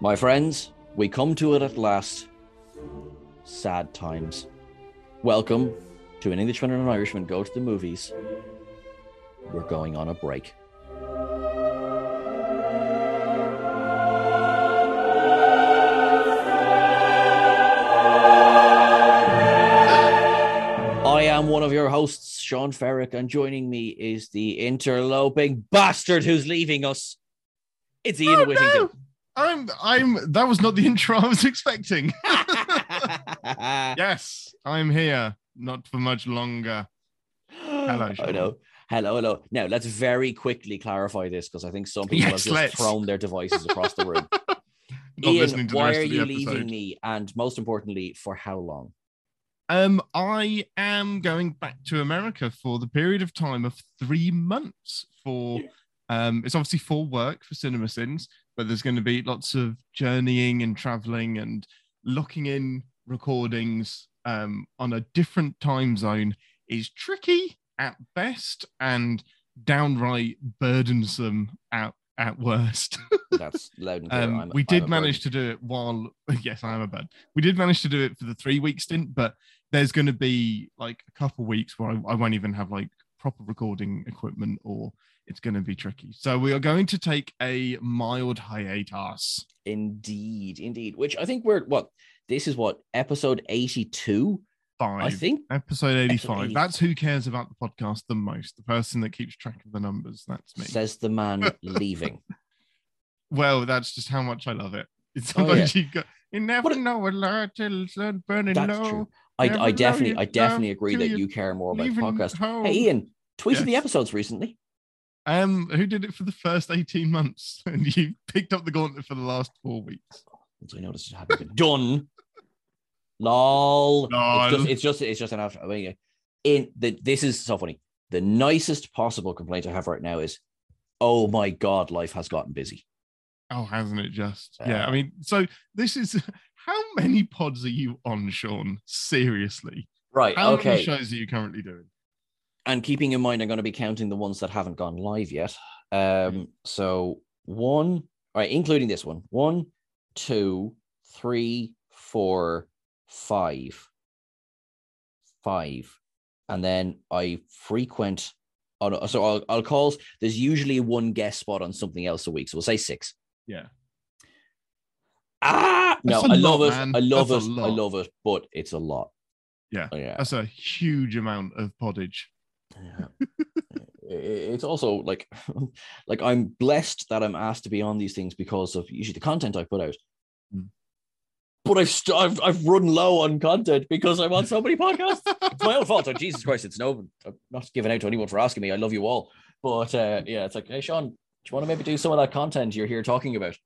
My friends, we come to it at last. Sad times. Welcome to An Englishman and an Irishman Go to the Movies. We're going on a break. I am one of your hosts, Sean Ferrick, and joining me is the interloping bastard who's leaving us. It's Ian Oh, Whittington. no. I'm I'm that was not the intro I was expecting. yes, I'm here, not for much longer. Hello, I Sean. know. Hello, hello. Now let's very quickly clarify this because I think some people have just let's. thrown their devices across the room. Not listening Ian, to the why rest are of you episode. leaving me? And most importantly, for how long? Um, I am going back to America for the period of time of three months. For um, it's obviously for work for Cinema Sins, but there's going to be lots of journeying and traveling and locking in recordings um, on a different time zone is tricky at best and downright burdensome at at worst. That's loud. Um, we did manage burden. to do it while yes, I am a bad. We did manage to do it for the three week stint, but there's going to be like a couple weeks where I, I won't even have like proper recording equipment, or it's going to be tricky. So we are going to take a mild hiatus. Indeed, indeed. Which I think we're what this is what episode 82. Five. I think Episode 85. 85. That's who cares about the podcast the most. The person that keeps track of the numbers. That's me. says the man leaving. well, that's just how much I love it. It's Oh, sometimes you go, you never What know a lot till it's burning That's low. true. I, I definitely, I definitely agree that you care more about the podcast. home. Hey, Ian, tweeted the episodes recently. Um, who did it for the first 18 months? And you picked up the gauntlet for the last four weeks. Once I noticed it hadn't been done. Lol. It's just, it's just, it's just an after. I mean, in the this is so funny. The nicest possible complaint I have right now is, oh my god, life has gotten busy. Oh, hasn't it just? Yeah, Uh, I mean, so this is how many pods are you on, Sean? Seriously. Right. How many shows are you currently doing? And keeping in mind, I'm going to be counting the ones that haven't gone live yet. Um, so one, all right, including this one, one, two, three, four, five, five, and then I frequent. On, so I'll, I'll call. There's usually one guest spot on something else a week, so we'll say six. Yeah. Ah, no, I love lot, it. I love That's it. I love it, but it's a lot. Yeah. yeah. That's a huge amount of poddage. Yeah. It's also like like I'm blessed that I'm asked to be on these things because of usually the content I put out. Mm. But I've, st- I've I've run low on content because I'm on so many podcasts. It's my own fault. Oh, Jesus Christ, it's no, I'm not giving out to anyone for asking me. I love you all. But uh, yeah, it's like, hey Sean, do you want to maybe do some of that content you're here talking about?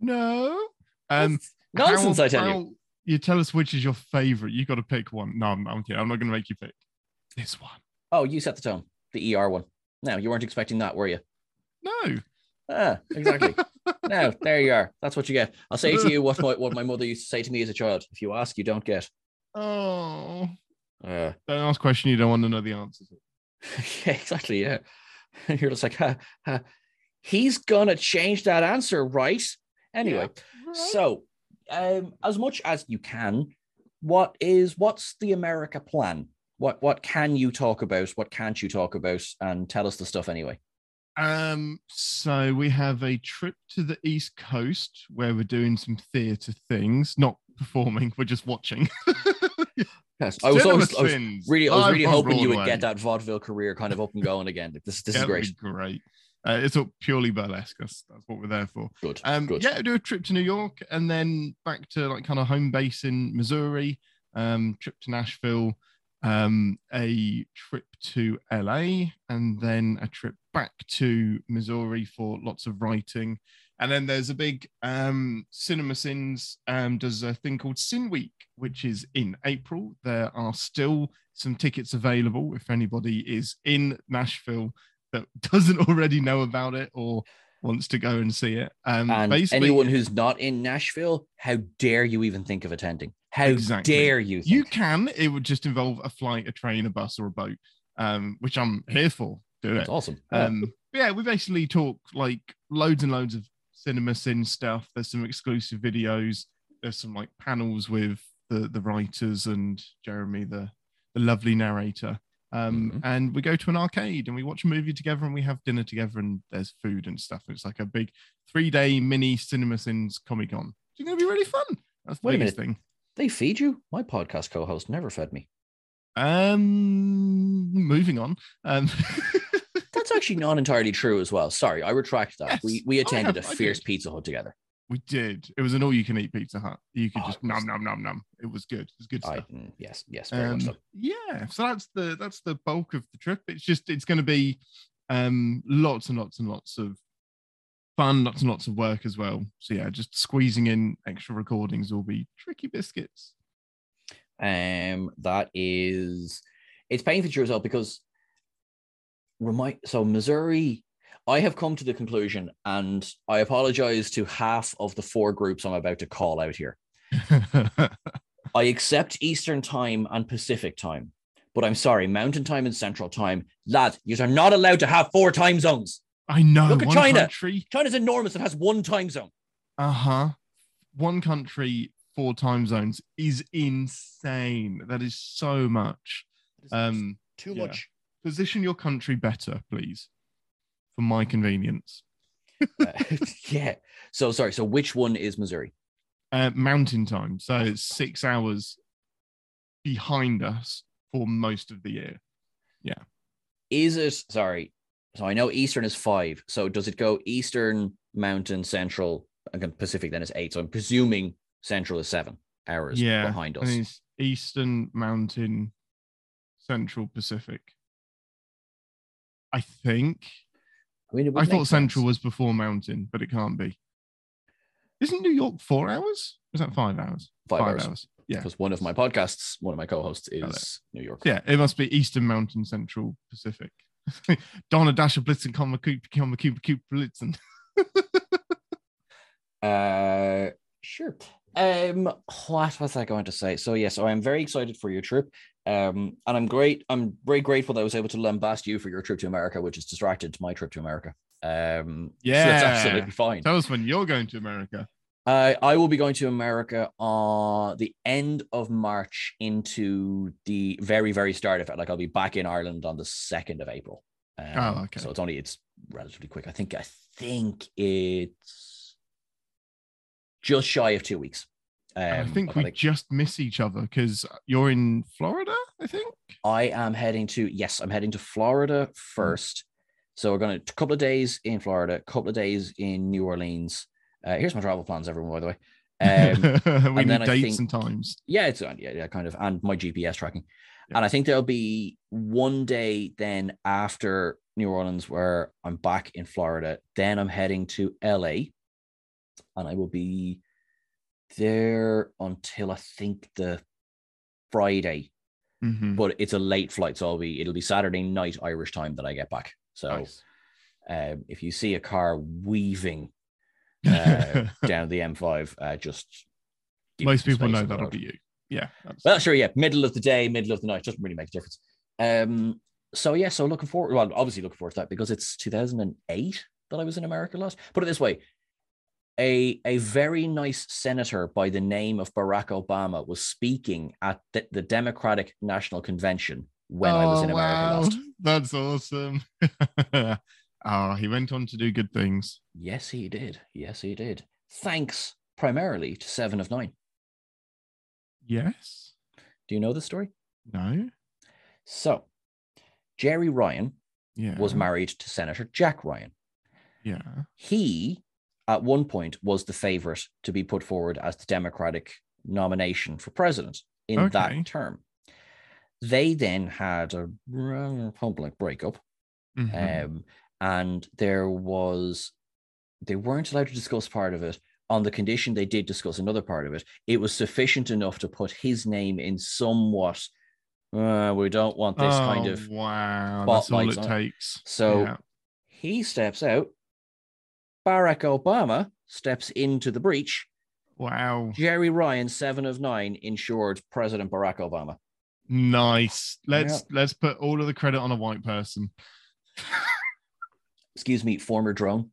No. Um, Nonsense, how I tell you. You tell us which is your favorite. You got to pick one. No, I'm, I'm. I'm not going to make you pick this one. Oh, you set the tone. The ER one. No, you weren't expecting that, were you? No. Ah, exactly. now there you are. That's what you get. I'll say to you what my what my mother used to say to me as a child: if you ask, you don't get. Oh. Uh, Don't ask question you don't want to know the answer to. yeah, exactly. Yeah, and you're just like, ha, ha. he's gonna change that answer, right? Anyway, so um, as much as you can, what is what's the America plan? What what can you talk about? What can't you talk about? And tell us the stuff anyway. Um, so we have a trip to the East Coast where we're doing some theatre things, not performing, we're just watching. Yes, I was always I was really I was really hoping you would get that vaudeville career kind of up and going again. This this Yeah, is great. great. Uh, it's all purely burlesque. That's, that's what we're there for. Good. Um, good. yeah, do a trip to New York and then back to like kind of home base in Missouri. Um, trip to Nashville, um, a trip to LA, and then a trip back to Missouri for lots of writing. And then there's a big um, Cinema Sins um, does a thing called Sin Week, which is in April. There are still some tickets available if anybody is in Nashville that doesn't already know about it or wants to go and see it. Um, And basically, anyone who's not in Nashville, how dare you even think of attending? How Exactly. dare you? you can, it would just involve a flight, a train, a bus, or a boat, um, which I'm here for. Do That's it. awesome. Yeah. Um, yeah, we basically talk like loads and loads of cinema sin stuff. There's some exclusive videos. There's some like panels with the the writers and Jeremy, the the lovely narrator. Um, Mhm. And we go to an arcade and we watch a movie together and we have dinner together and there's food and stuff. It's like a big three day mini cinema sins comic con. It's going to be really fun. That's the Wait biggest thing. They feed you? My podcast co-host never fed me. Um, moving on. Um, That's actually not entirely true as well. Sorry, I retract that. Yes, we we attended have- a I fierce. Pizza Hut together. we did. It was an all you can eat Pizza Hut. You could Oh, just nom nom nom nom. It was good. It was good stuff. mm, yes, yes, very much Um, so. yeah, so that's the that's the bulk of the trip. It's just it's going to be um lots and lots and lots of fun, lots and lots of work as well. So yeah, just squeezing in extra recordings will be tricky biscuits. Um, that is, it's painful to yourself because remind. So Missouri, I have come to the conclusion, and I apologize to half of the four groups I'm about to call out here. I accept Eastern time and Pacific time, but I'm sorry, Mountain time and Central time, lad, you are not allowed to have four time zones. I know Look at one China. country. China's enormous; it has one time zone. Uh huh. One country, four time zones is insane. That is so much. Um, Too yeah. much. position your country better, please, for my convenience. Uh, yeah. So sorry. So which one is Missouri? Uh, mountain time, so it's six hours behind us for most of the year. Yeah. Is it sorry? So I know Eastern is five. So does it go Eastern, Mountain, Central, and Pacific? Then is eight. So I'm presuming Central is seven hours yeah, behind us. it's Eastern Mountain, Central Pacific. I think. I mean, I thought Central was before Mountain, but it can't be. Isn't New York four hours? Is that five hours? five, hours. Yeah. Because one of my podcasts, one of my co-hosts is New York. Yeah, it must be Eastern Mountain, Central Pacific. Donna Dasher Blitzen, comma, Coop, comma, Coop, Coop, Blitzen. Uh, sure. Um, what was I going to say? So yes, so I'm very excited for your trip. Um, and I'm great. I'm very grateful that I was able to lambast you for your trip to America, which is distracted to my trip to America. Um, so that's Yeah. absolutely fine. Tell us when you're going to America. Uh, I will be going to America on the end of March into the very, very start of it. Like I'll be back in Ireland on the second of April. Um, Oh, okay. So it's only it's relatively quick. I think I think it's just shy of two weeks. Um, I think we like- just miss each other because you're in Florida, I think. I am heading to yes, I'm heading to Florida first. So we're going to a couple of days in Florida, a couple of days in New Orleans. Uh, here's my travel plans, everyone. By the way. Um, we and need dates think- and times. Yeah, it's uh, yeah, yeah, kind of, and my GPS tracking. Yeah. And I think there'll be one day then after New Orleans where I'm back in Florida. Then I'm heading to LA, and I will be there until I think the Friday. Mhm. But it's a late flight, so I'll be it'll be Saturday night Irish time that I get back. So Nice. um, if you see a car weaving uh, down the M5, uh, just Most people know that'll road. be you. Yeah. that's- Well, sure, yeah. Middle of the day, middle of the night doesn't really make a difference. Um, so yeah, so looking forward. Well, obviously looking forward to that because it's 2008 that I was in America last. Put it this way: a a very nice senator by the name of Barack Obama was speaking at the, the Democratic National Convention when I was Oh, in America wow. last. That's awesome. oh, he went on to do good things. Yes, he did. Yes, he did. Thanks primarily to Seven of Nine. Yes. Do you know the story? No. So, Jeri Ryan Yeah. was married to Senator Jack Ryan. Yeah. he at one point was the favorite to be put forward as the democratic nomination for president in Okay. that term they then had a rather public breakup Mhm. um, and there was they weren't allowed to discuss part of it on the condition they did discuss another part of it it was sufficient enough to put his name in somewhat uh, we don't want this kind Oh, of wow. That's all it on takes. so Yeah. he steps out. Barack Obama steps into the breach. Wow. Jeri Ryan, seven of nine, ensured President Barack Obama. Nice. Let's let's put all of the credit on a white person. Excuse me, former drone.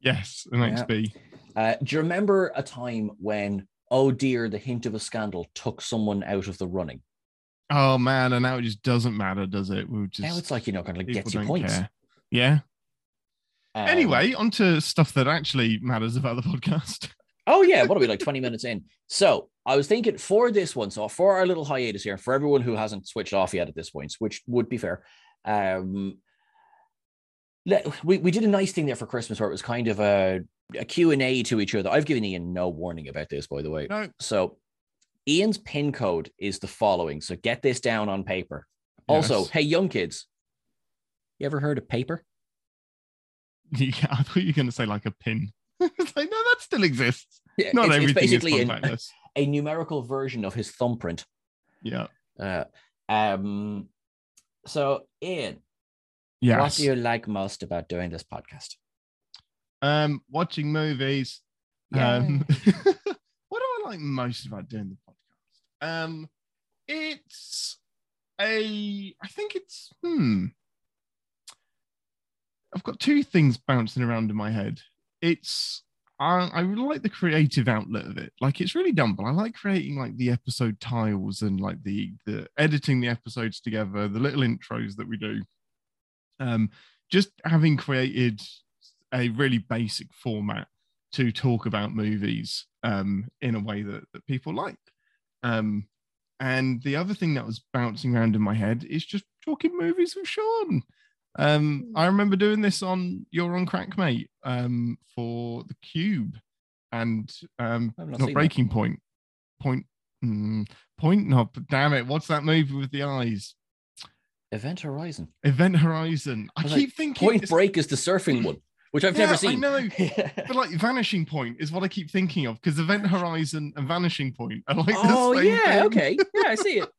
Yes, an Yeah. XB. Uh, do you remember a time when, oh dear, the hint of a scandal took someone out of the running? Oh man, and now it just doesn't matter, does it? We'll just now it's like, you know, kind of like people gets you points. care. Yeah. Um, anyway, on to stuff that actually matters about the podcast. Oh yeah, what are we like 20 minutes in? So I was thinking for this one, so for our little hiatus here, for everyone who hasn't switched off yet at this point, which would be fair. Um we, we did a nice thing there for Christmas where it was kind of a, a Q&A to each other. I've given Ian no warning about this, by the way. No. So Ian's pin code is the following. So get this down on paper. Also, hey, young kids, you ever heard of paper? Yeah, I thought you were going to say like a pin. it's like, no, that still exists. Yeah, Not it's, it's everything is basically an- a numerical version of his thumbprint. Yeah. Uh, um, so Ian, Yes. what do you like most about doing this podcast? um, watching movies. Um, what do I like most about doing the podcast? Um, it's a, I think it's, hmm. I've got two things bouncing around in my head. It's, I, I really like the creative outlet of it. Like it's really dumb, but I like creating like the episode tiles and like the the editing the episodes together, the little intros that we do. Um, just having created a really basic format to talk about movies um, in a way that, that people like. Um, and the other thing that was bouncing around in my head is just talking movies with Sean. Um, I remember doing this on You're on Crack Mate um, for the Cube and um, not not seen that. Breaking Point. Point, mm, point, no, damn it. What's that movie with the eyes? Event Horizon. Event Horizon. I, I was like, keep thinking Point Break is the surfing one, which I've Yeah, never seen. I know. But like Vanishing Point is what I keep thinking of because Event Horizon and Vanishing Point are like oh yeah, thing. okay, yeah, I see it.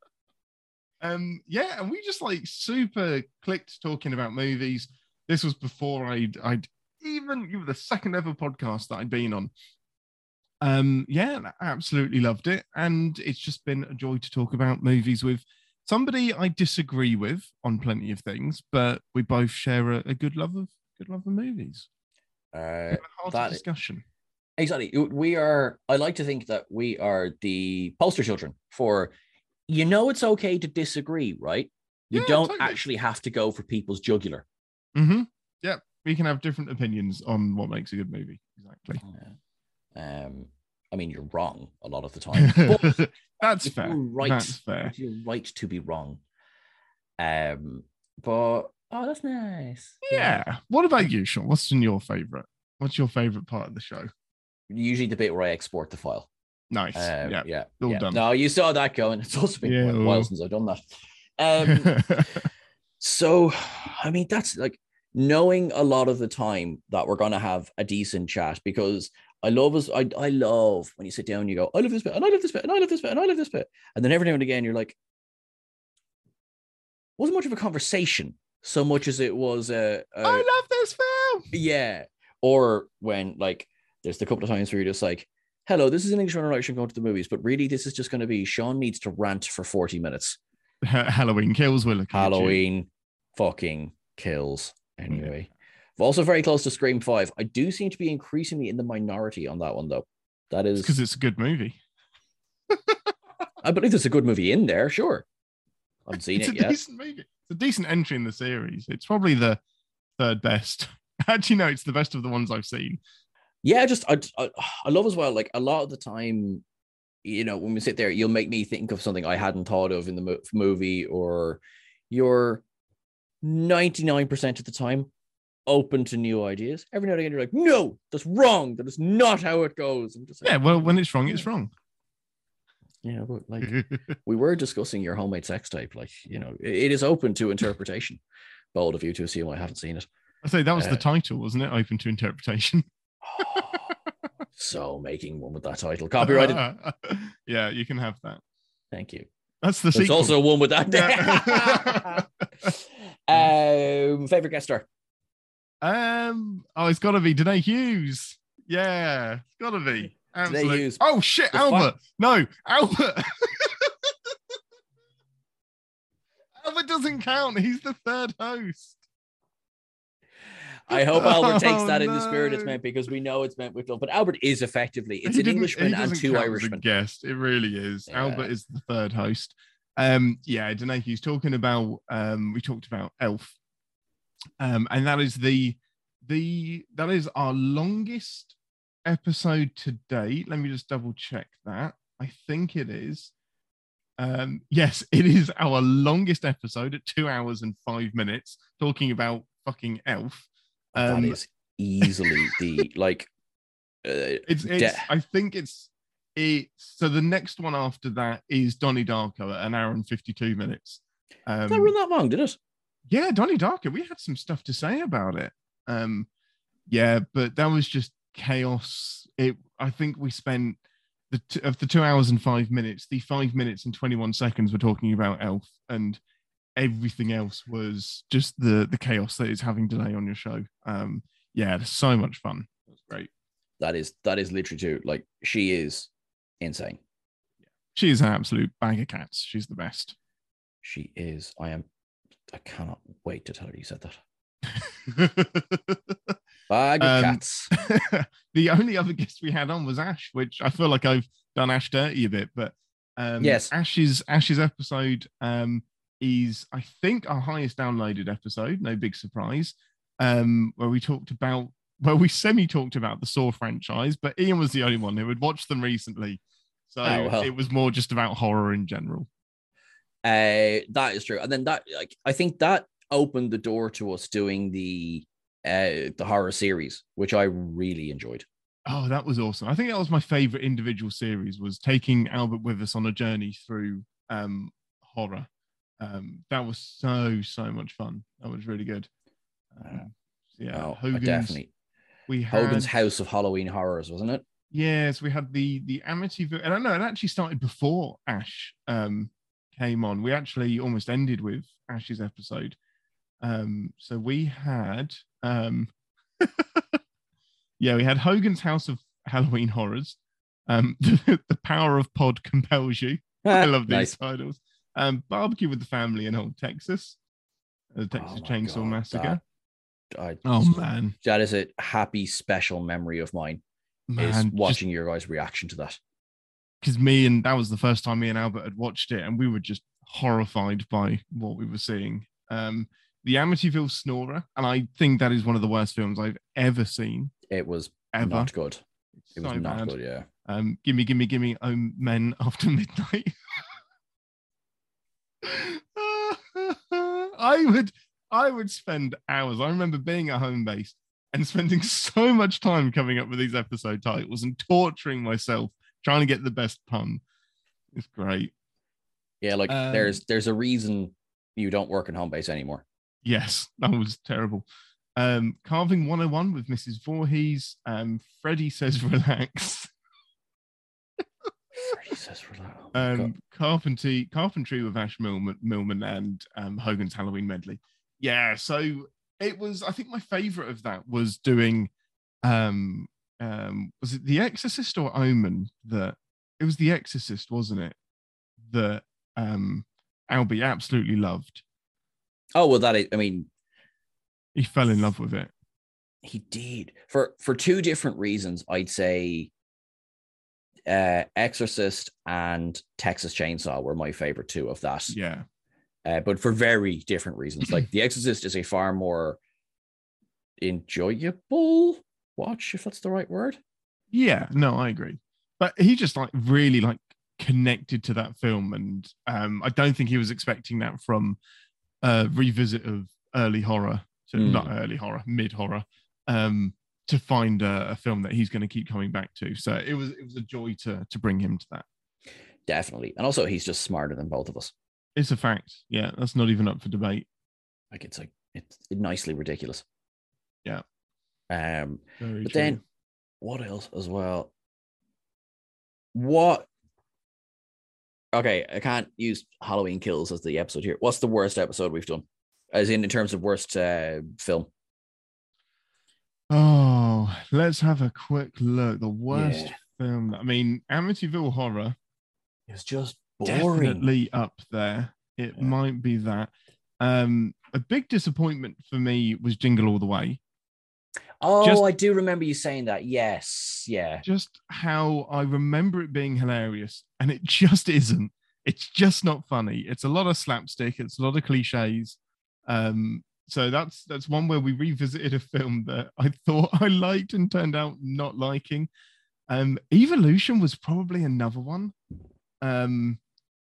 Um, yeah, and we just like super clicked talking about movies. This was before I'd I'd even you were the second ever podcast that I'd been on. Um, yeah, I absolutely loved it, and it's just been a joy to talk about movies with somebody I disagree with on plenty of things, but we both share a, a good love of good love of movies. Uh, A that- discussion. exactly. We are. I like to think that we are the poster children for. You know, it's okay to disagree, right? You Yeah, don't totally. actually have to go for people's jugular. Mm-hmm. Yeah, we can have different opinions on what makes a good movie. Exactly. Yeah. Um, I mean, you're wrong a lot of the time. That's fair. right. That's fair. It's your right to be wrong. Um, but oh, that's nice. Yeah. What about you, Sean? What's in your favorite? What's your favorite part of the show? Usually the bit where I export the file. Nice. Um, yeah. yeah. all yeah. done. No, you saw that going. It's also been Yeah, a while since I've done that. Um, so, I mean, that's like knowing a lot of the time that we're gonna have a decent chat because I love us. I I love when you sit down, and you go, I love this bit, and I love this bit, and I love this bit, and I love this bit, and then every now and again you're like, wasn't much of a conversation so much as it was a, a I love this film. yeah. Or when like there's the couple of times where you're just like, hello, this is an English introduction going to the movies, but really this is just going to be Sean needs to rant for 40 minutes. Halloween kills Willa. Halloween fucking kills anyway. I'm also very close to Scream 5. I do seem to be increasingly in the minority on that one though. That is because it's a good movie. I believe there's a good movie in there, sure. I haven't seen It's it a yet. decent movie. It's a decent entry in the series. It's probably the third best. Actually, no, it's the best of the ones I've seen. yeah just I, I i love as well like a lot of the time you know when we sit there you'll make me think of something i hadn't thought of in the mo- movie or you're 99% of the time open to new ideas every now and again you're like no that's wrong that is not how it goes I'm just like, Yeah, well, when it's wrong, it's wrong. yeah but like we were discussing your homemade sex tape like you know it, is open to interpretation bold of you to assume i haven't seen it I say that was Uh, the title, wasn't it? Open to interpretation. so making one with that title copyrighted yeah, you can have that. thank you That's the There's sequel. also one with that. Um, favorite guest star. Um, oh, it's got to be Danae Hughes. Yeah, it's got to be. Absolute- Hughes. Oh shit, Albert. No, Albert. Albert doesn't count. He's the third host. I hope Albert takes Oh, that in the spirit it's meant because we know it's meant with love. But Albert is effectively it's He an Englishman and two Irishmen. guest. It really is. Yeah. Albert is the third host. Um, yeah, Daneki's talking about um, we talked about Elf. Um, and that is the the that is our longest episode to date. Let me just double check that. I think it is. Um, yes, it is our longest episode at two hours and five minutes talking about fucking Elf. Um, that is easily the like. Uh, It's, de- I think it's it. So the next one after that is Donnie Darko at an hour and fifty two minutes. Um, that run that long, did it? Yeah, Donnie Darko. We had some stuff to say about it. Um, yeah, but that was just chaos. It. I think we spent the t- of the two hours and five minutes. The five minutes and twenty one seconds we're talking about Elf, and everything else was just the the chaos that is having today on your show. Um, yeah, it's so much fun. Was great. That is that is literally true. Like she is insane. She is an absolute bag of cats. She's the best. She is. I am. I cannot wait to tell her you said that. Bag of Um, cats. the only other guest we had on was Ash, which I feel like I've done Ash dirty a bit, but um, Yes. Ash's Ash's episode um, is I think our highest downloaded episode. No big surprise, um, where we talked about well, we semi talked about the Saw franchise, but Ian was the only one who had watched them recently, so Oh, well. it was more just about horror in general. Uh, that is true. And then that, like, I think that opened the door to us doing the uh the horror series, which I really enjoyed. Oh, that was awesome. I think that was my favorite individual series was taking Albert with us on a journey through um horror. Um that was so so much fun. That was really good. Um, so yeah, Oh, Hogan's, definitely. we had Hogan's House of Halloween Horrors, wasn't it? yes, we had the the Amityville and I know it actually started before Ash um came on. We actually almost ended with Ash's episode. Um so we had um yeah, we had Hogan's House of Halloween Horrors. Um, the, power of pod compels you. I love these Nice. titles. Um, barbecue with the family in old Texas. The Texas Oh Chainsaw God, Massacre. I, oh man, that is a happy special memory of mine. is man, watching your guys' reaction to that. Because me and that was the first time me and Albert had watched it, and we were just horrified by what we were seeing. Um, the Amityville Snorer, and I think that is one of the worst films I've ever seen. It was Ever. not good. It's It was so not bad. good. Yeah. Um, gimme, gimme, gimme, oh men after midnight. I would, I would spend hours. I remember being at home base and spending so much time coming up with these episode titles and torturing myself trying to get the best pun. It's great. Yeah, like Um, there's there's a reason you don't work in home base anymore. Yes, that was terrible. Um, carving 101 with Mrs. Voorhees. Um, Freddie says relax. Freddie says that. Oh um, carpentry carpentry with Ash Milman, Millman and um, Hogan's Halloween medley. Yeah, so it was. I think my favorite of that was doing. Um, um, was it The Exorcist or Omen? That it was The Exorcist, wasn't it? That um, Albie absolutely loved. Oh well, that is, I mean, He fell in love with it. he did for for two different reasons. I'd say, uh, Exorcist and Texas Chainsaw were my favorite two of that. Yeah, uh, but for very different reasons. Like The Exorcist is a far more enjoyable watch, if that's the right word. yeah. No, I agree. But he just like really like connected to that film, and um, I don't think he was expecting that from a revisit of early horror to Hmm. not early horror, mid horror, um, to find a, a film that he's going to keep coming back to. So it was it was a joy to to bring him to that. Definitely. And also, he's just smarter than both of us. It's a fact. Yeah, that's not even up for debate. Like it's like it's nicely ridiculous. Yeah. Um. Very But true. then, what else as well? What? Okay, I can't use Halloween Kills as the episode here. What's the worst episode we've done? As in, in terms of worst uh, film. Oh, let's have a quick look. The worst Yeah. film. I mean, Amityville Horror It was just definitely up there. It Yeah. might be that. Um, a big disappointment for me was Jingle All the Way. Oh, Just- I do remember you saying that. Yes, yeah. just how I remember it being hilarious, and it just isn't. It's just not funny. It's a lot of slapstick. It's a lot of cliches. Um, so that's that's one where we revisited a film that I thought I liked and turned out not liking. Um, Evolution was probably another one. Um,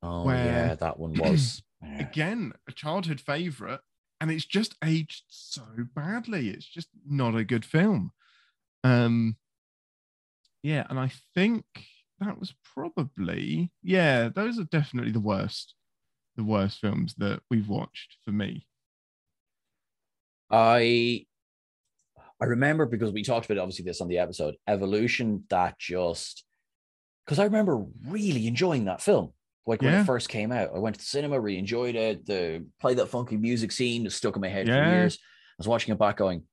Oh, yeah, that one was. Again, a childhood favorite, and it's just aged so badly. It's just not a good film. Um, yeah, and I think that was probably yeah, those are definitely the worst, the worst films that we've watched for me. I I remember because we talked about obviously this on the episode Evolution that just because I remember really enjoying that film. Like when Yeah. it first came out, I went to the cinema, really enjoyed it. The play that funky music scene was stuck in my head for years. I was watching it back, going,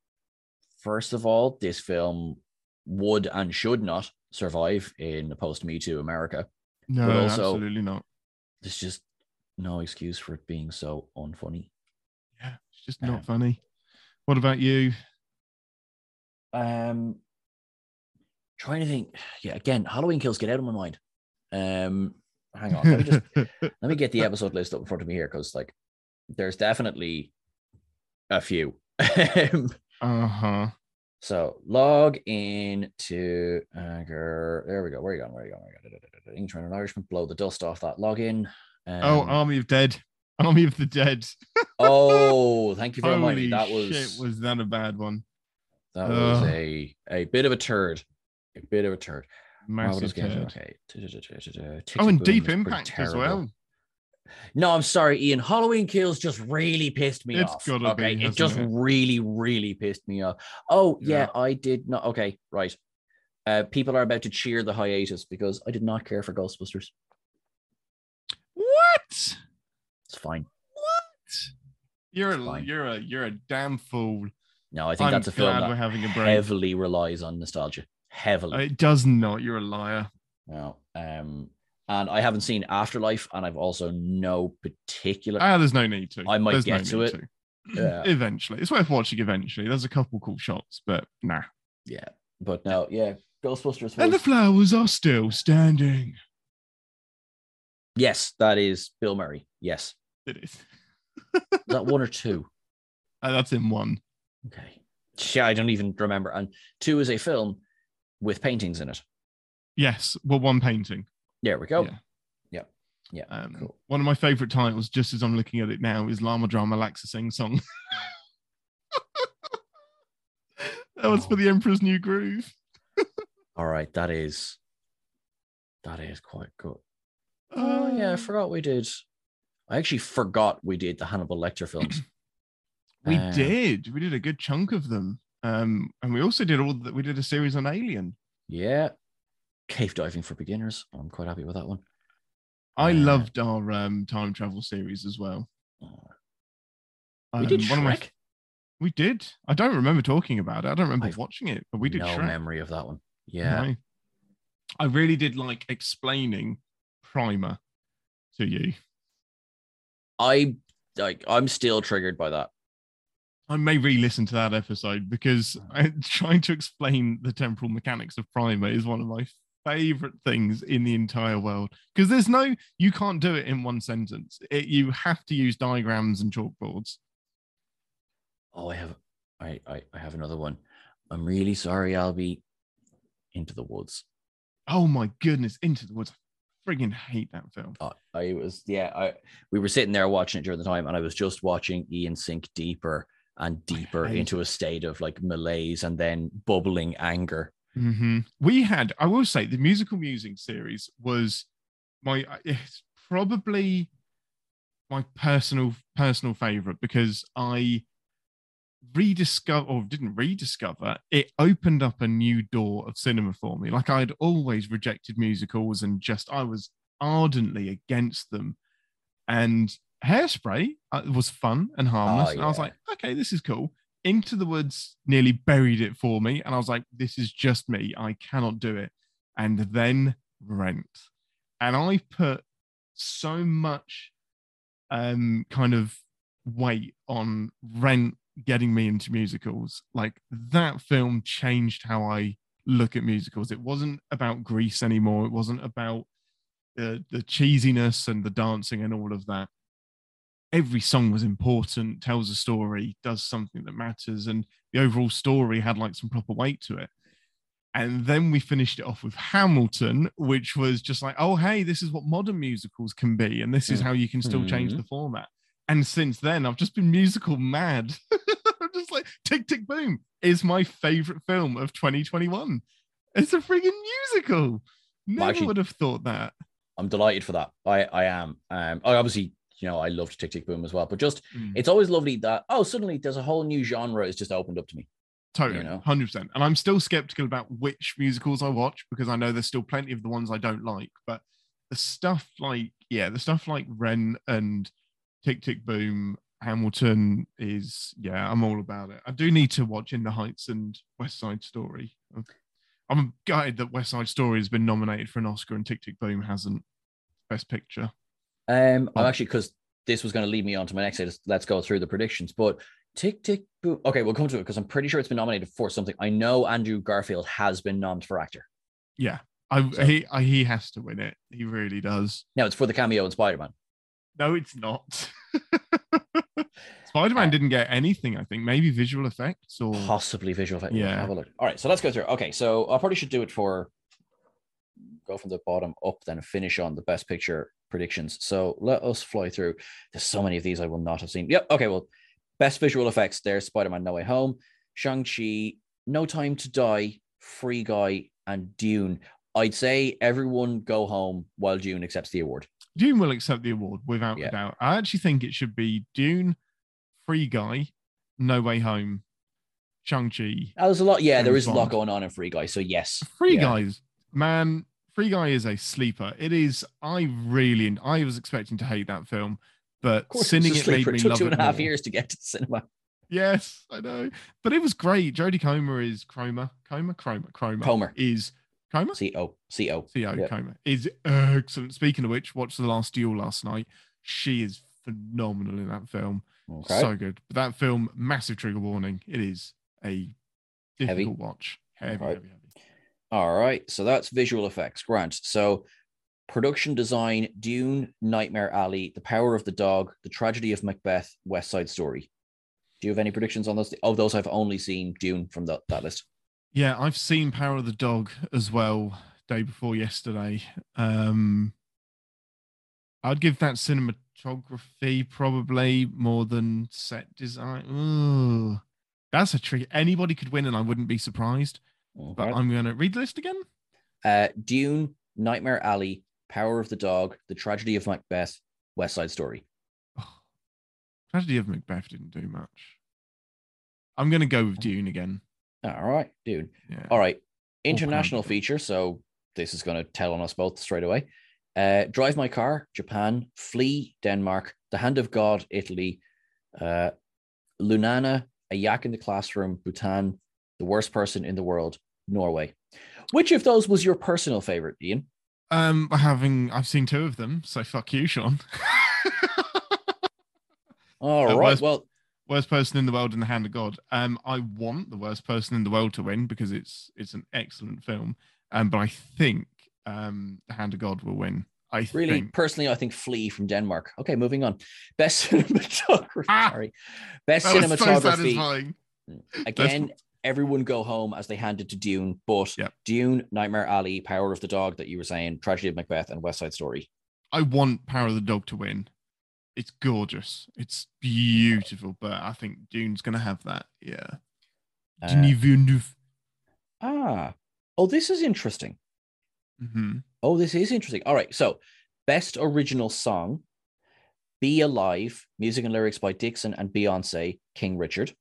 first of all, this film would and should not survive in a post Me Too America. No, But also- absolutely not. There's just no excuse for it being so unfunny. Yeah, it's just Yeah. not funny. What about you? Um, trying to think. Yeah, again, Halloween kills get out of my mind. Um, hang on, let me just let me get the episode list up in front of me here because like there's definitely a few. Um, uh huh. so log in to Anchor. There we go. Where are you going? Where are you going? Where are you going? English and Irishman. Blow the dust off that login. Um, oh, Army of Dead. Army of the Dead. oh, thank you for reminding me. That was shit, was that a bad one? that was a a bit of a turd. A bit of a turd. Marvelous Massive turd. Okay. Oh, and Deep Impact as well. No, I'm sorry, Ian. Halloween Kills just really pissed me It's off. gotta okay, be, it just it? really, really pissed me off. Oh yeah, Yeah. I did not. Okay, right. Uh, people are about to cheer the hiatus because I did not care for Ghostbusters. What? It's fine. What? You're It's a fine. you're a you're a damn fool. No, I think I'm that's a film that we're having a break. heavily relies on nostalgia. Heavily. It does not. You're a liar. No. Um, and I haven't seen Afterlife, and I've also no particular. Ah, there's no need to. I might There's get no to it. to. Yeah. Eventually, it's worth watching. Eventually, there's a couple cool shots, but nah. yeah, but no, yeah, Ghostbusters. And the flowers are still standing. yes, that is Bill Murray. Yes, It is. is that one or two? Uh, that's in one. Okay. Yeah, I don't even remember. And two is a film with paintings in it. Yes. Well, one painting. There we go. Yeah. Yeah. Yeah. Um, Cool. One of my favorite titles, just as I'm looking at it now, is Llama Drama Laxa Sing Song. that was for the Emperor's New Groove. All right. That is that is quite good. Oh yeah, I Uh, forgot we did. I actually forgot we did the Hannibal Lecter films. we Um, did. We did a good chunk of them. Um, and we also did all that. We did a series on Alien. Yeah. Cave diving for beginners. I'm quite happy with that one. I Uh, loved our um, time travel series as well. We did Um, one of my- we did. I don't remember talking about it. I don't remember I've watching it, but we did no Shrek. memory of that one. Yeah. No. I really did like explaining Primer to you. I like I'm still triggered by that. I may re-listen to that episode because I, trying to explain the temporal mechanics of Primer is one of my favorite things in the entire world. Because there's no, you can't do it in one sentence. It, you have to use diagrams and chalkboards. Oh, I have I, I I have another one. I'm really sorry, Albie. Into the woods. Oh my goodness, Into the Woods. I friggin' hate that film. Oh, I was yeah, I we were sitting there watching it during the time, and I was just watching Ian sink deeper and deeper into a state of like malaise and then bubbling anger. Mhm. We had, I will say, the musical music series was my, it's probably my personal personal favorite because I rediscover or didn't rediscover it opened up a new door of cinema for me like i'd always rejected musicals and just i was ardently against them and hairspray uh, was fun and harmless Oh, and i was like okay this is cool into the woods nearly buried it for me and i was like this is just me i cannot do it and then rent and i put so much um kind of weight on rent getting me into musicals. Like that film changed how I look at musicals. It wasn't about Grease anymore. It wasn't about the the cheesiness and the dancing and all of that. Every song was important, tells a story, does something that matters, and the overall story had like some proper weight to it. And then we finished it off with Hamilton, which was just like, oh, hey, this is what modern musicals can be. And this is how you can still change Mhm. the format. And since then, I've just been musical mad. I'm just like, Tick, Tick, Boom is my favorite film of 2021. It's a friggin' musical. Never actually- would have thought that. I'm delighted for that. I I am. Um, I obviously, you know, I loved Tick Tick Boom as well, but just Mm. it's always lovely that oh, suddenly there's a whole new genre is just opened up to me. Totally, know? hundred percent. And I'm still skeptical about which musicals I watch because I know there's still plenty of the ones I don't like. But the stuff like yeah, the stuff like Ren and Tick Tick Boom, Hamilton is yeah, I'm all about it. I do need to watch In the Heights and West Side Story. I'm gutted that West Side Story has been nominated for an Oscar and Tick Tick Boom hasn't. Best Picture. Um, I'm Oh. actually because this was going to lead me on to my next. Let's, let's go through the predictions. But Tick Tick Boom. Okay, we'll come to it because I'm pretty sure it's been nominated for something. I know Andrew Garfield has been nommed for actor. Yeah, I, So- he I, he has to win it. He really does. No, it's for the cameo in Spider Man. No, it's not. Spider Man Uh, didn't get anything, I think. Maybe visual effects or. Possibly visual effects. Yeah. Have a look. All right, so let's go through. Okay, so I probably should do it for go from the bottom up, then finish on the best picture predictions. So let us fly through. There's so many of these I will not have seen. Yep. Okay. Well, best visual effects. There's Spider-Man: No Way Home, Shang-Chi, No Time to Die, Free Guy, and Dune. I'd say everyone go home while Dune accepts the award. Dune will accept the award without Yeah. a doubt. I actually think it should be Dune, Free Guy, No Way Home, Shang-Chi. There's a lot. Yeah, there is a lot going on in Free Guy. So yes, Free Yeah. Guys, man, Free Guy is a sleeper. It is. I really, I was expecting to hate that film, but sinning it's a it made me It took love two it and a half more. years to get to the cinema. Yes, I know, but it was great. Jodie Comer is Cromer, Comer, Cromer, Cromer, Comer. is Comer. C O C O. Theo Yeah. Comer is excellent. Speaking of which, watched the last duel last night. She is phenomenal in that film. Okay. So good. But that film, massive trigger warning. It is a difficult Heavy. watch. Heavy, Right. heavy, heavy. All right. So that's visual effects. Grant. So production design, Dune, Nightmare Alley, The Power of the Dog, The Tragedy of Macbeth, West Side Story. Do you have any predictions on those? Of those, I've only seen Dune from the, that list. Yeah, I've seen Power of the Dog as well. Day before yesterday. Um, I'd give that cinematography probably more than set design. Ooh, that's a trick. Anybody could win, and I wouldn't be surprised. But. I'm gonna read the list again. Uh, Dune, Nightmare Alley, Power of the Dog, The Tragedy of Macbeth, West Side Story. Oh, Tragedy of Macbeth didn't do much. I'm gonna go with Dune again. All right, Dune. Yeah. All right. International Dog. feature. So this is going to tell on us both straight away. Uh, Drive My Car, Japan. Flee, Denmark. The Hand of God, Italy. Uh, Lunana, A Yak in the Classroom, Bhutan. The Worst Person in the World, Norway. Which of those was your personal favorite, Ian? Um, having I've seen two of them, so fuck you, Sean. All right. Uh, worst- Well, worst person in the world in the hand of God. Um, I want the worst person in the world to win because it's it's an excellent film. Um, but I think um, the hand of God will win. I really, think. personally, I think Flee from Denmark. Okay, moving on. Best cinematography. Ah! Sorry. Best so cinematography. satisfying. Again, everyone go home as they handed to Dune, but Yep. Dune, Nightmare Alley, Power of the Dog that you were saying, Tragedy of Macbeth, and West Side Story. I want Power of the Dog to win. It's gorgeous. It's beautiful, but I think Dune's gonna have that. Yeah. Uh, Denis Villeneuve. ah, oh, this is interesting. Mhm. Oh, this is interesting. All right, so best original song, "Be Alive," music and lyrics by Dixson and Beyonce, King Richard.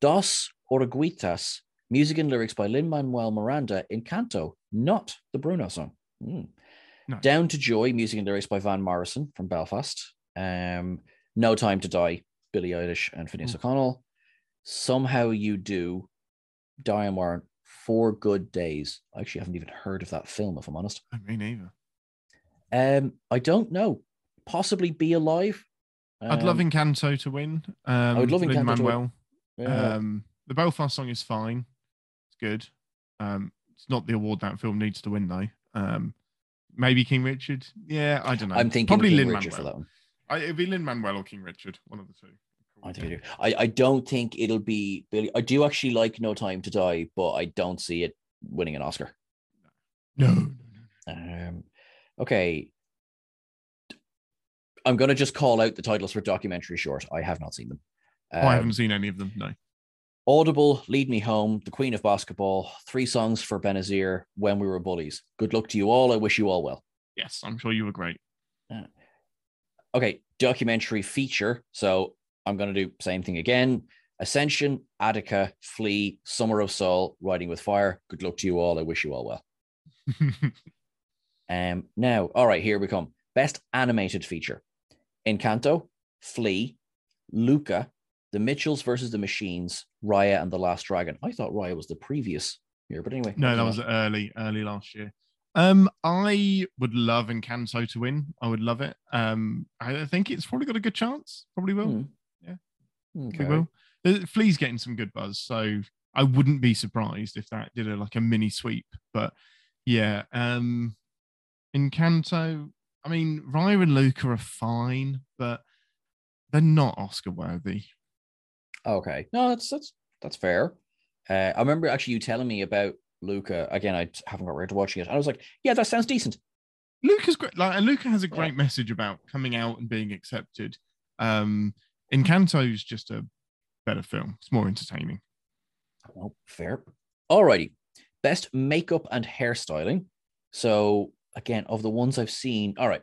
Dos Oruguitas, music and lyrics by Lin Manuel Miranda, Encanto, not the Bruno song. Hmm. No. Down to Joy, music and lyrics by Van Morrison from Belfast. Um, no Time to Die, Billie Eilish and Finneas Ooh. O'Connell. Somehow You Do, Diane Warren, Four Good Days. I actually haven't even heard of that film, if I'm honest. I mean, either. Um, I don't know. Possibly Be Alive. I'd love Um, Encanto to win. Um, I would love Encanto to win. Lin-Manuel. Yeah. Um, the Belfast song is fine. It's good. Um, it's not the award that film needs to win though. Um, maybe King Richard. Yeah, I don't know. I'm thinking probably Lin Manuel. that one. I, it'd be Lin Manuel or King Richard, one of the two. I do. I, I don't think it'll be Billie. I do actually like No Time to Die, but I don't see it winning an Oscar. No, no, no. Um, okay. I'm gonna just call out the titles for documentary short. I have not seen them. Oh, I Um, haven't seen any of them. No. Audible, Lead Me Home, The Queen of Basketball, three songs for Benazir, When We Were Bullies. Good luck to you all. I wish you all well. Yes, I'm sure you were great. Okay, documentary feature. So I'm going to do same thing again. Ascension, Attica, Flee, Summer of Soul, Writing with Fire. Good luck to you all. I wish you all well. Um, now, all right, here we come. Best animated feature: Encanto, Flee, Luca, The Mitchells versus the Machines, Raya and the Last Dragon. I thought Raya was the previous year, but anyway. no, that was early, early last year. Um, I would love Encanto to win. I would love it. Um, I think it's probably got a good chance. Probably will. Hmm. Yeah. Okay. We will. The Flee's getting some good buzz, so I wouldn't be surprised if that did a like a mini sweep. But yeah, um, Encanto. I mean, Raya and Luca are fine, but they're not Oscar worthy. Okay. No, that's that's that's fair. Uh, I remember actually you telling me about Luca. Again, I haven't got around to watching it. I was like, yeah, that sounds decent. Luca's great. Like, and Luca has a Yeah. great message about coming out and being accepted. Um, Encanto's just a better film. It's more entertaining. Oh, fair. Alrighty. Best makeup and hairstyling. So again, of the ones I've seen, all right.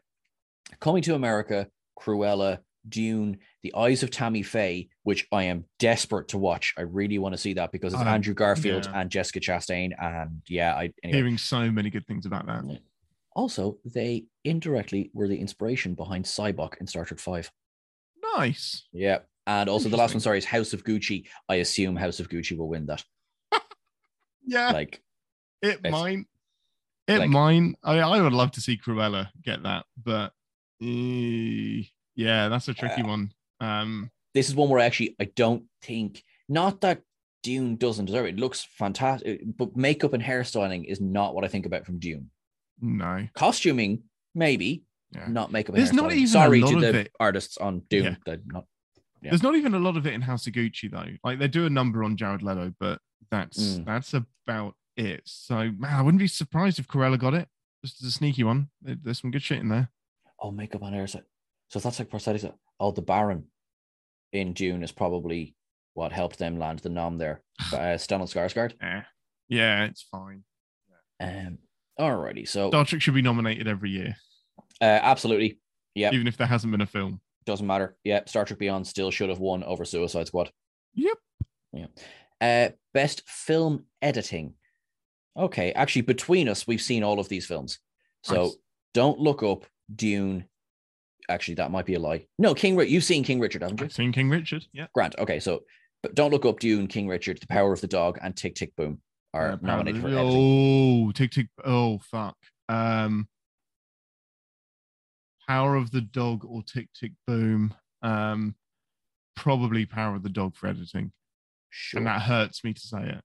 Coming to America, Cruella, Dune, The Eyes of Tammy Faye, which I am desperate to watch. I really want to see that because it's Um, Andrew Garfield yeah. and Jessica Chastain. And yeah, I anyway. Hearing so many good things about that. Also, they indirectly were the inspiration behind Sybok in Star Trek Five. Nice. Yeah. And also the last one, sorry, is House of Gucci. I assume House of Gucci will win that. Yeah, Like, it might. It like- might. I, I would love to see Cruella get that, but eh, yeah, that's a tricky Uh, one. Um, this is one where actually I don't think not that Dune doesn't deserve it. It looks fantastic, but makeup and hairstyling is not what I think about from Dune. no. Costuming, maybe, Yeah. not makeup. And There's not even a Sorry lot to of the it. artists on Dune. Yeah. They're not. Yeah. There's not even a lot of it in House of Gucci though. Like they do a number on Jared Leto, but that's Mm. that's about it. So man, I wouldn't be surprised if Cruella got it. Just a sneaky one. There's some good shit in there. Oh, makeup and hairstyle. So if that's like prosthetics. Oh, the Baron in Dune is probably what helped them land the nom there. Uh, Stellan Skarsgård. Eh. Yeah, it's fine. Um, alrighty. So Star Trek should be nominated every year, uh, absolutely. Yeah, even if there hasn't been a film. doesn't matter. Yeah, Star Trek Beyond still should have won over Suicide Squad. Yep. Uh, best film editing. Okay, actually, between us, we've seen all of these films. So Nice. don't look up Dune. Actually, that might be a lie. No, King. You've seen King Richard, haven't you? I've seen King Richard. Yeah. Grant. Okay, so but don't look up Dune, King Richard, The Power of the Dog, and Tick Tick Boom are Uh, nominated for editing. Oh, tick tick. Oh, fuck. Um, Power of the Dog or Tick Tick Boom. Um, probably Power of the Dog for editing, Sure. and that hurts me to say it.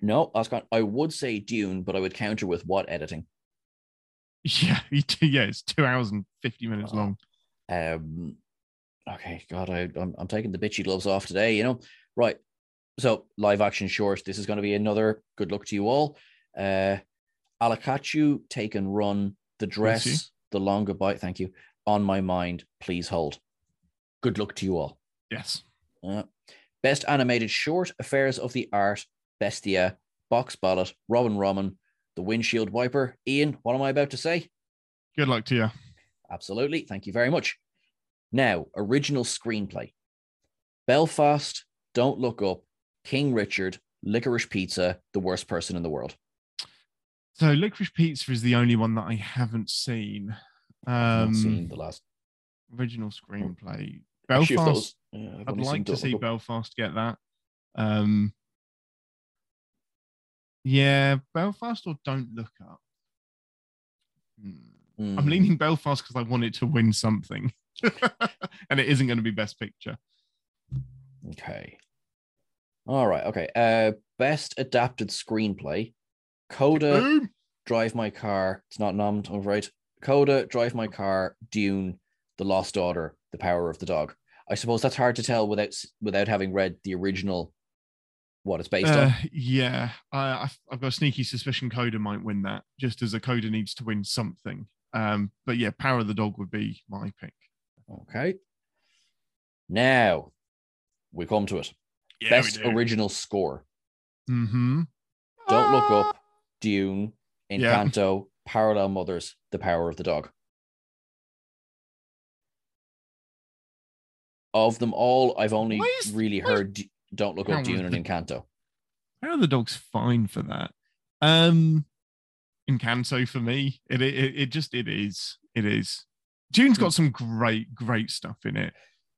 No, Oscar. I would say Dune, but I would counter with what editing. Yeah, yeah. It's two hours and fifty minutes Oh. long. Um, okay, God, I, I'm, I'm taking the bitchy gloves off today, you know. Right. So, live action short. This is going to be another good luck to you all. Uh, Ala Kachuu, Take and Run, The Dress, The longer bite. Thank you. On My Mind, Please Hold. Good luck to you all. Yes. Uh, best animated short, Affairs of the Art, Bestia, Boxballet, Robin Roman, The Windshield Wiper. Ian, what am I about to say? Good luck to you. Absolutely. Thank you very much. Now, original screenplay Belfast, Don't Look Up, King Richard, Licorice Pizza, The Worst Person in the World. So, Licorice Pizza is the only one that I haven't seen. I've Um, seen the last. original screenplay. Belfast. those- yeah, I'd like to see. Belfast get that. Um, yeah, Belfast or Don't Look Up. Hmm. I'm Hmm. leaning Belfast because I want it to win something. and it isn't going to be Best Picture. Okay. All right. Okay. Uh, best adapted screenplay. Coda, Boom. Drive My Car. It's not nommed. All right. Coda, Drive My Car, Dune, The Lost Daughter, The Power of the Dog. I suppose that's hard to tell without without having read the original. What it's based Uh, on. yeah, I, I've, I've got a sneaky suspicion Coda might win that, just as a Coda needs to win something. Um, but yeah, Power of the Dog would be my pick. Okay. Now we come to it. Best original score. Mm-hmm. Don't Look Up, Dune, Yeah. Encanto, Parallel Mothers, The Power of the Dog. Of them all, I've only is- really heard D- Don't Look Up, of Dune, and the- Encanto. Power of the Dog's fine for that. Um, Encanto for me, it, it it just it is it is. Dune's got some great great stuff in it.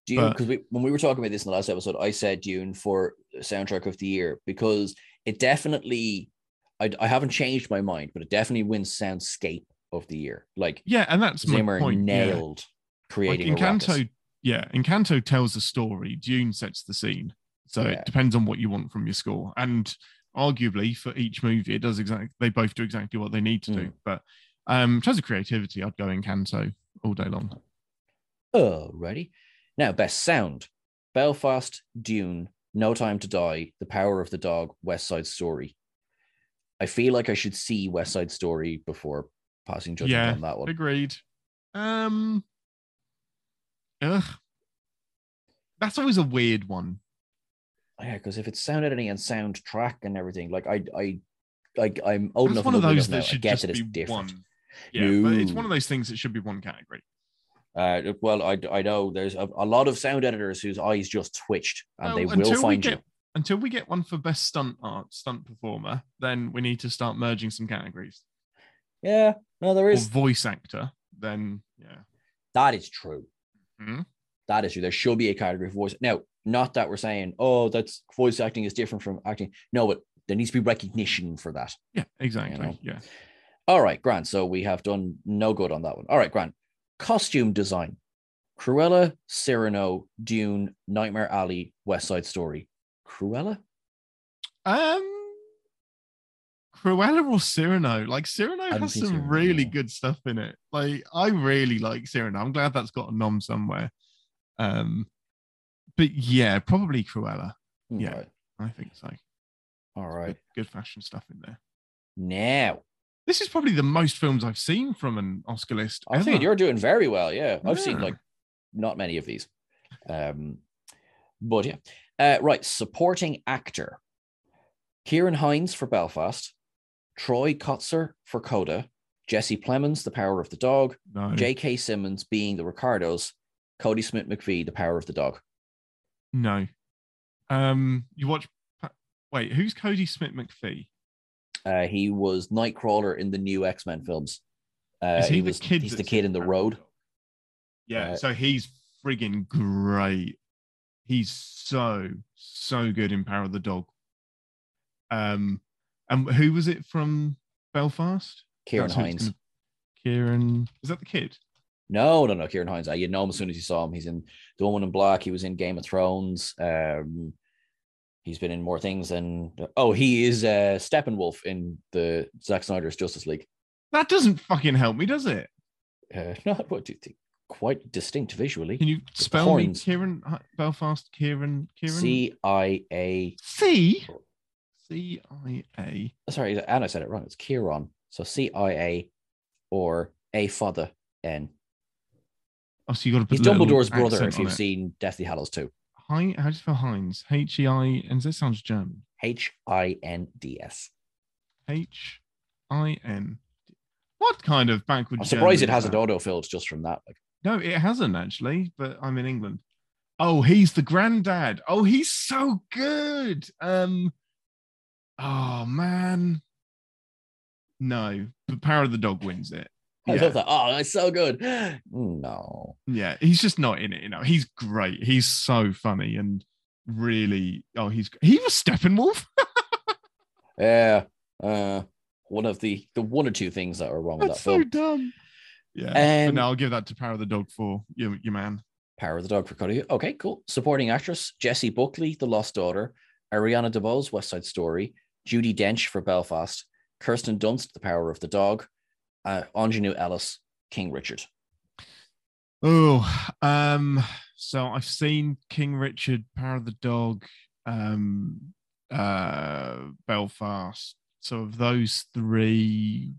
Dune, because we, when we were talking about this in the last episode, I said Dune for soundtrack of the year because it definitely, I, I haven't changed my mind, but it definitely wins soundscape of the year. Like Yeah, and that's my point. nailed Like creating a ruckus. Encanto, yeah, Encanto tells the story. Dune sets the scene. So Yeah. it depends on what you want from your score. And arguably for each movie, it does exactly they both do exactly what they need to do. Mm. But um in terms of creativity, I'd go Encanto all day long. Alrighty. Now, best sound Belfast, Dune, No Time to Die, The Power of the Dog, West Side Story. I feel like I should see West Side Story before passing judgment Yeah, on that one. Agreed. Um ugh. That's always a weird one. Yeah, because if it's sound editing and soundtrack and everything, like I, I, like I'm old That's enough one of those now, that should get just it's be different. one. Yeah, but it's one of those things that should be one category. Uh, well, I, I know there's a, a lot of sound editors whose eyes just twitched, and they will find get- you. Until we get one for best stunt art, stunt performer, then we need to start merging some categories. Yeah, no, there is Or voice actor, then yeah. That is true. Mhm. That is true. There should be a category for voice. Now, not that we're saying, oh, that's voice acting is different from acting. No, but there needs to be recognition for that. Yeah, exactly. know. Yeah. All right, Grant. So we have done no good on that one. All right, Grant. Costume design. Cruella, Cyrano, Dune, Nightmare Alley, West Side Story. Cruella? Um Cruella or Cyrano? Like Cyrano has some Cyrano, really no. good stuff in it. Like I really like Cyrano. I'm glad that's got a nom somewhere. Um but yeah, probably Cruella. Yeah. Right. I think so. All right. Good, good fashion stuff in there. Now, This is probably the most films I've seen from an Oscar list. I think you're doing very well. Yeah. I've seen like not many of these. Um, but yeah. Uh, right. Supporting actor. Ciarán Hinds for Belfast. Troy Kotsur for Coda. Jesse Plemons, The Power of the Dog. no. J.K. Simmons being the Ricardos. Kodi Smit-McPhee, The Power of the Dog. No. Um, you watch. Wait, who's Kodi Smit-McPhee? Uh, he was Nightcrawler in the new X Men films. Uh, Is he, he the was, kid? he's the kid in the road. Yeah, Uh, so he's friggin' great. He's so so good in Power of the Dog. Um, and who was it from Belfast? Ciarán Hinds. gonna- Kieran, is that the kid? No, no, no. Ciarán Hinds. Uh, you know him as soon as you saw him. He's in The Woman in Black. He was in Game of Thrones. Um, he's been in more things than. Oh, he is uh, Steppenwolf in the Zack Snyder's Justice League. That doesn't fucking help me, does it? Uh, no, what do you think? Quite distinct visually. Can you spell horns. me Kieran Belfast? Kieran Kieran C I A. C C I A. Sorry, and I said it wrong. It's Kieran. So C I A or A Father N. So you got to He's Dumbledore's brother. If you've seen Deathly Hallows 2. Hi, how do you spell Heinz? H E I, and this sounds German. H I N D S. H I N. What kind of backward? I'm surprised it hasn't auto-filled just from that. Like, No, it hasn't actually, but I'm in England. Oh, he's the granddad. Oh, he's so good. Um, oh man, no, the Power of the Dog wins it. I Yeah, love that. Oh, that's so good. No. yeah, he's just not in it. You know, he's great. He's so funny and really. Oh, he's he was Steppenwolf. Yeah. Uh, one of the the one or two things that are wrong with that so film. dumb. Yeah. And but no, I'll give that to Power of the Dog for your, your man. Power of the Dog for Kodi. Okay, cool. Supporting actress Jessie Buckley, The Lost Daughter, Ariana DeBose, West Side Story, Judi Dench for Belfast, Kirsten Dunst, The Power of the Dog, uh, Aunjanue Ellis, King Richard. Oh, um, so I've seen King Richard, Power of the Dog, um, uh, Belfast. So of those three,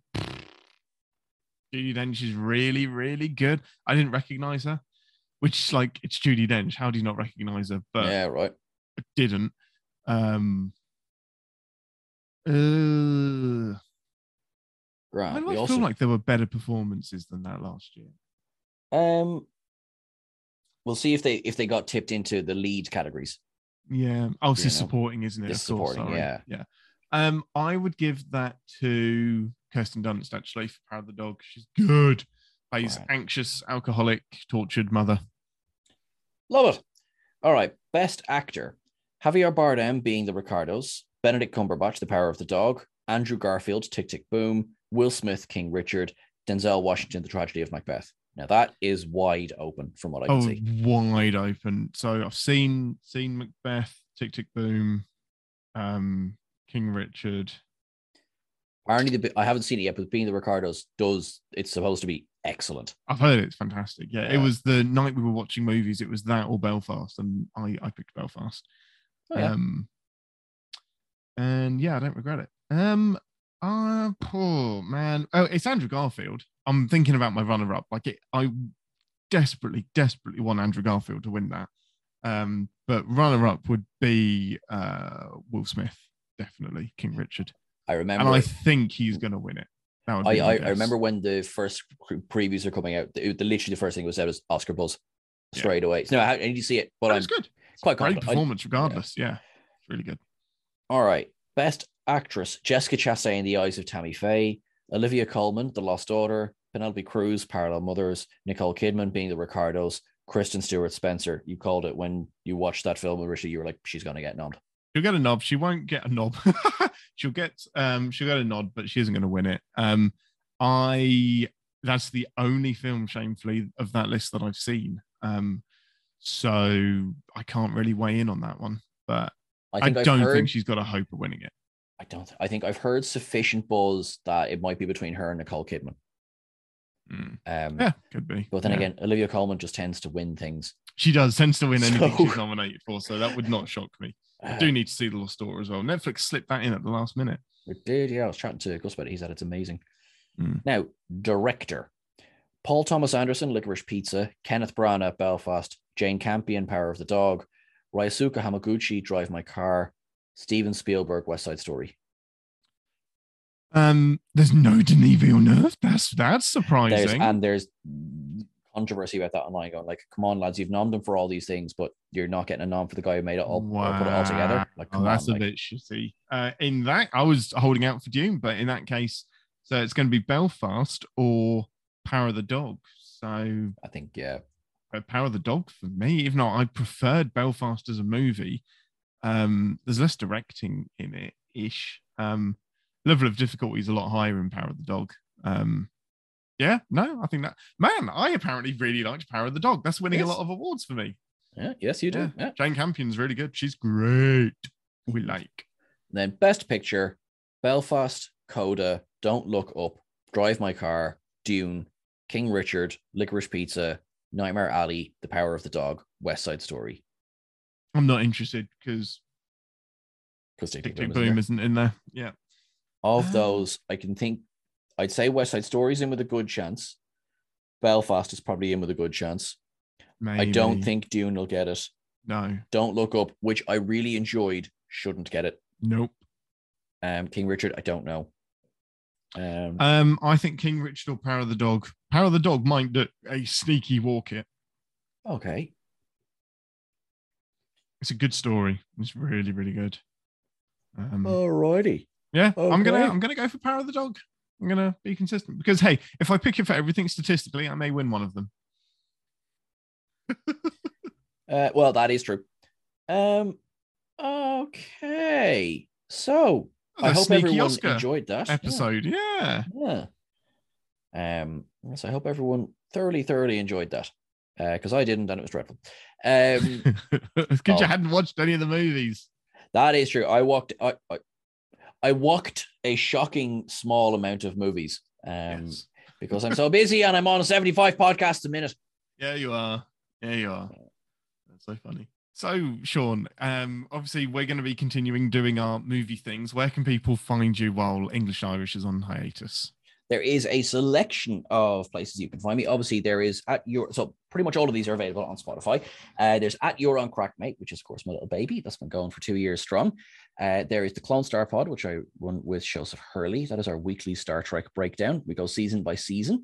Judi Dench is really, really good. I didn't recognize her, which is like it's Judi Dench. How do you not recognize her? But yeah, right. I didn't. Um, uh, Grant. I We feel also, like there were better performances than that last year. um, we'll see if they if they got tipped into the lead categories. Yeah. Oh, You know, supporting, isn't it? it's course, supporting, yeah. Yeah. Um, I would give that to Kirsten Dunst actually for Power of the Dog. She's good. Plays Right. anxious, alcoholic, tortured mother. Love it. All right. Best actor. Javier Bardem being the Ricardos, Benedict Cumberbatch, The Power of the Dog, Andrew Garfield, Tick Tick Boom, Will Smith, King Richard, Denzel Washington, The Tragedy of Macbeth. Now that is wide open from what I can Oh, see. wide open. So I've seen seen Macbeth, Tick Tick Boom, um, King Richard. Apparently, the, I haven't seen it yet, but being the Ricardos does. It's supposed to be excellent. I've heard it's fantastic. Yeah, it was the night we were watching movies. It was that or Belfast, and I I picked Belfast. Oh, yeah. Um, and yeah, I don't regret it. Um, uh, poor man. Oh, it's Andrew Garfield. I'm thinking about my runner-up. Like it, I desperately, desperately want Andrew Garfield to win that. Um, but runner-up would be uh Will Smith, definitely King Richard, I remember. and I think he's going to win it. That would I, be I, I remember when the first previews are coming out. The, the literally the first thing was said was Oscar buzz Yeah. straight away. No, I, I need to see it, but I'm was good. It's quite Great confident. Performance, regardless. Yeah, it's really good. All right. Best actress Jessica Chastain in the eyes of Tammy Faye, Olivia Colman, The Lost Daughter, Penelope Cruz, Parallel Mothers, Nicole Kidman being the Ricardos, Kristen Stewart Spencer. You called it when you watched that film originally. You were like, she's going to get nommed. She'll get a nod. She won't get a knob. she'll get um she'll get a nod, but she isn't going to win it. Um, I that's the only film, shamefully, of that list that I've seen. Um, so I can't really weigh in on that one. But I I don't heard, think she's got a hope of winning it. I don't. I think I've heard sufficient buzz that it might be between her and Nicole Kidman. Mm. Um, Yeah, could be. But then Yeah. again, Olivia Colman just tends to win things. she does tends to win anything So- she's nominated for, so that would not shock me. I Uh, do need to see the Lost Daughter as well. Netflix slipped that in at the last minute. It did, yeah. I was chatting to Gus about it. He said it's amazing. Mm. Now, director Paul Thomas Anderson, Licorice Pizza, Kenneth Branagh, Belfast, Jane Campion, Power of the Dog, Ryusuke Hamaguchi, Drive My Car, Steven Spielberg, West Side Story. Um, there's no Denis Villeneuve. That's that's There's, surprising. and there's controversy about that online going like, come on, lads, you've nommed him for all these things, but you're not getting a nom for the guy who made it all or put it all together. Like, Oh, that's on. a like- bit shitty. Uh, in that, I was holding out for Dune, but in that case, so it's going to be Belfast or Power of the Dog. So I think, yeah. Power of the Dog for me. If not, I preferred Belfast as a movie. Um, there's less directing in it ish. Um, level of difficulty is a lot higher in Power of the Dog. Um, yeah, no, I think that man, I apparently really liked Power of the Dog. That's winning Yes. a lot of awards for me. Yeah, yes, you do. Yeah. Jane Campion's really good. She's great. We like. Then best picture, Belfast, Coda, Don't Look Up, Drive My Car, Dune, King Richard, Licorice Pizza, Nightmare Alley, The Power of the Dog, West Side Story. I'm not interested because Because Tick Tick Tick Tick Boom is in Boom there. isn't in there. Yeah. Of Ah. those, I can think I'd say West Side Story's in with a good chance. Belfast is probably in with a good chance. I don't think Dune will get it. No. Don't Look Up, which I really enjoyed, shouldn't get it. Nope. Um, King Richard, I don't know. Um, Um, I think King Richard or Power of the Dog. Power of the Dog might do a sneaky walk it. okay. It's a good story. It's really, really good. Um, Alrighty. yeah, I'm gonna. I'm gonna go for Power of the Dog. I'm gonna be consistent because hey, if I pick it for everything statistically, I may win one of them. Uh, well, that is true. Um, okay. So I hope everyone Oscar enjoyed that Yeah. episode. Yeah. Yeah. Um, so I hope everyone thoroughly, thoroughly enjoyed that because uh, I didn't, and it was dreadful. Um, because oh, you hadn't watched any of the movies. That is true. I walked. I, I, I walked a shocking small amount of movies. Um, yes. because I'm so busy and I'm on 75 podcasts a minute. Yeah, you are. Yeah, you are. That's so funny. So, Sean, um, obviously we're going to be continuing doing our movie things. Where can people find you while English Irish is on hiatus? There is a selection of places you can find me. Obviously, there is at your so pretty much all of these are available on Spotify. Uh, there's at your on crack mate, which is of course my little baby that's been going for two years strong. Uh, there is the Clone Star Pod, which I run with Joseph Hurley. That is our weekly Star Trek breakdown. We go season by season.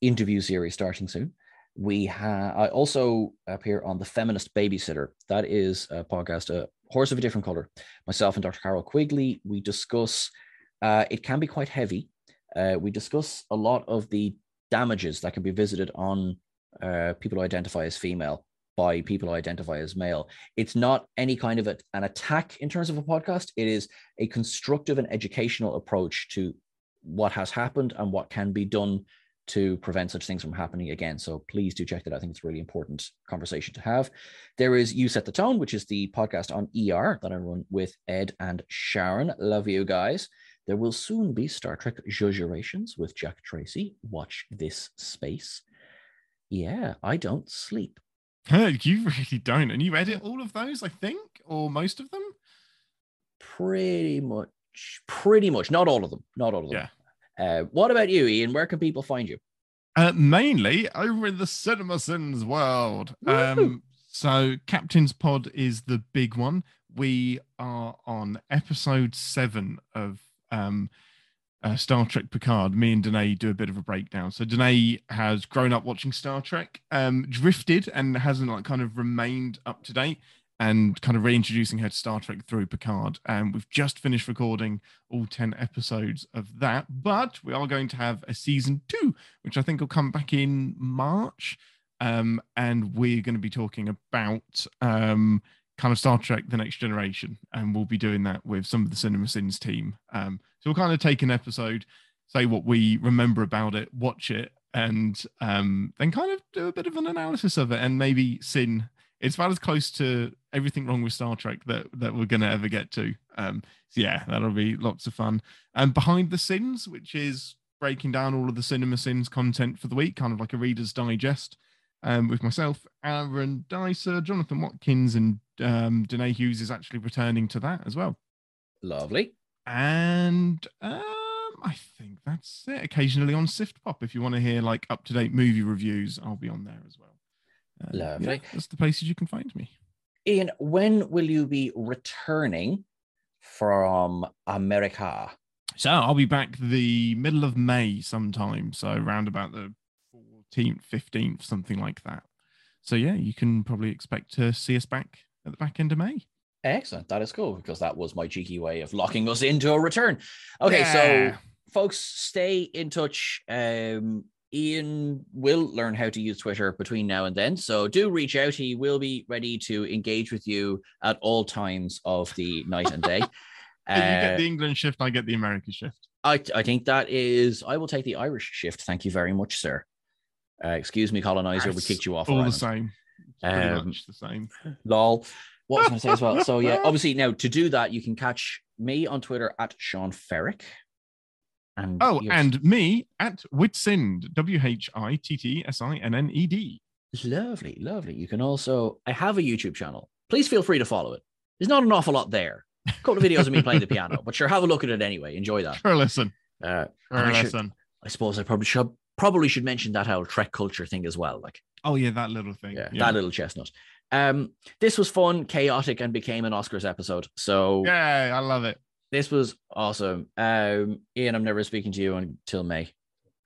Interview series starting soon. We have I also appear on the Feminist Babysitter. That is a podcast, a horse of a different color. Myself and Dr. Carol Quigley. We discuss. Uh, it can be quite heavy. Uh, we discuss a lot of the damages that can be visited on uh, people who identify as female by people who identify as male. It's not any kind of a, an attack in terms of a podcast. It is a constructive and educational approach to what has happened and what can be done to prevent such things from happening again. So please do check that. I think it's a really important conversation to have. There is You Set the Tone, which is the podcast on ER that I run with Ed and Sharon. Love you guys. There will soon be Star Trek Judgerations with Jack Tracy. Watch this space. Yeah, I don't sleep. you really don't. And you edit all of those, I think, or most of them? Pretty much. Pretty much. Not all of them. Not all of them. Yeah. Uh, what about you, Ian? Where can people find you? Uh, mainly over in the Cinema Sins world. Um, so, Captain's Pod is the big one. We are on episode seven of um, uh, Star Trek Picard. Me and Danae do a bit of a breakdown. So, Danae has grown up watching Star Trek, um, drifted, and hasn't like kind of remained up to date and kind of reintroducing her to Star Trek through Picard. And we've just finished recording all 10 episodes of that, but we are going to have a season two, which I think will come back in March. Um, and we're going to be talking about um, kind of Star Trek The Next Generation. And we'll be doing that with some of the Cinema Sins team. Um, so we'll kind of take an episode, say what we remember about it, watch it, and um, then kind of do a bit of an analysis of it and maybe sin it's about as close to everything wrong with Star Trek that that we're gonna ever get to. Um, so yeah, that'll be lots of fun. And behind the sins, which is breaking down all of the cinema sins content for the week, kind of like a Reader's Digest, um, with myself, Aaron Dicer, Jonathan Watkins, and um, Danae Hughes is actually returning to that as well. Lovely. And um, I think that's it. Occasionally on Sift Pop, if you want to hear like up to date movie reviews, I'll be on there as well. Uh, Lovely. Yeah, that's the places you can find me. Ian, when will you be returning from America? So I'll be back the middle of May sometime. So around about the 14th, 15th, something like that. So yeah, you can probably expect to see us back at the back end of May. Excellent. That is cool because that was my cheeky way of locking us into a return. Okay, yeah. so folks, stay in touch. Um, Ian will learn how to use Twitter between now and then. So do reach out. He will be ready to engage with you at all times of the night and day. uh, you get the uh, England shift, I get the American shift. I, I think that is, I will take the Irish shift. Thank you very much, sir. Uh, excuse me, colonizer. That's we kicked you off. All the same. Pretty um, much the same. Lol. What was I going to say as well? So, yeah, obviously, now to do that, you can catch me on Twitter at Sean Ferrick. And oh, and me at Whitsinned, W H I T T S I N N E D. Lovely, lovely. You can also, I have a YouTube channel. Please feel free to follow it. There's not an awful lot there. A couple of videos of me playing the piano, but sure, have a look at it anyway. Enjoy that. Sure, listen. Uh, sure, I listen. Should, I suppose I probably should probably should mention that whole Trek culture thing as well. Like, oh yeah, that little thing. Yeah, yeah. that little chestnut. Um, this was fun, chaotic, and became an Oscars episode. So yeah, I love it. This was awesome. Um, Ian, I'm never speaking to you until May.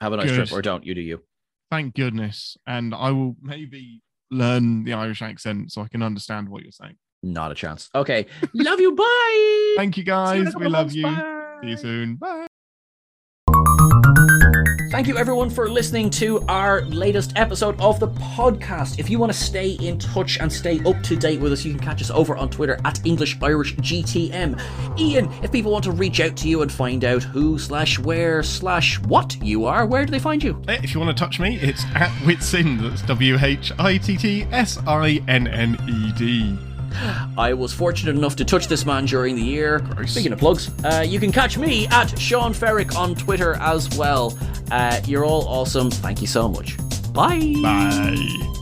Have a nice Good. trip, or don't. You do you. Thank goodness. And I will maybe learn the Irish accent so I can understand what you're saying. Not a chance. Okay. love you. Bye. Thank you, guys. You we love you. Bye. See you soon. Bye. Thank you, everyone, for listening to our latest episode of the podcast. If you want to stay in touch and stay up to date with us, you can catch us over on Twitter at English Irish GTM. Ian, if people want to reach out to you and find out who slash where slash what you are, where do they find you? If you want to touch me, it's at Whitsinned. That's W H I T T S I N N E D. I was fortunate enough to touch this man during the year. Gross. Speaking of plugs, uh, you can catch me at Sean Ferrick on Twitter as well. Uh, you're all awesome. Thank you so much. Bye. Bye.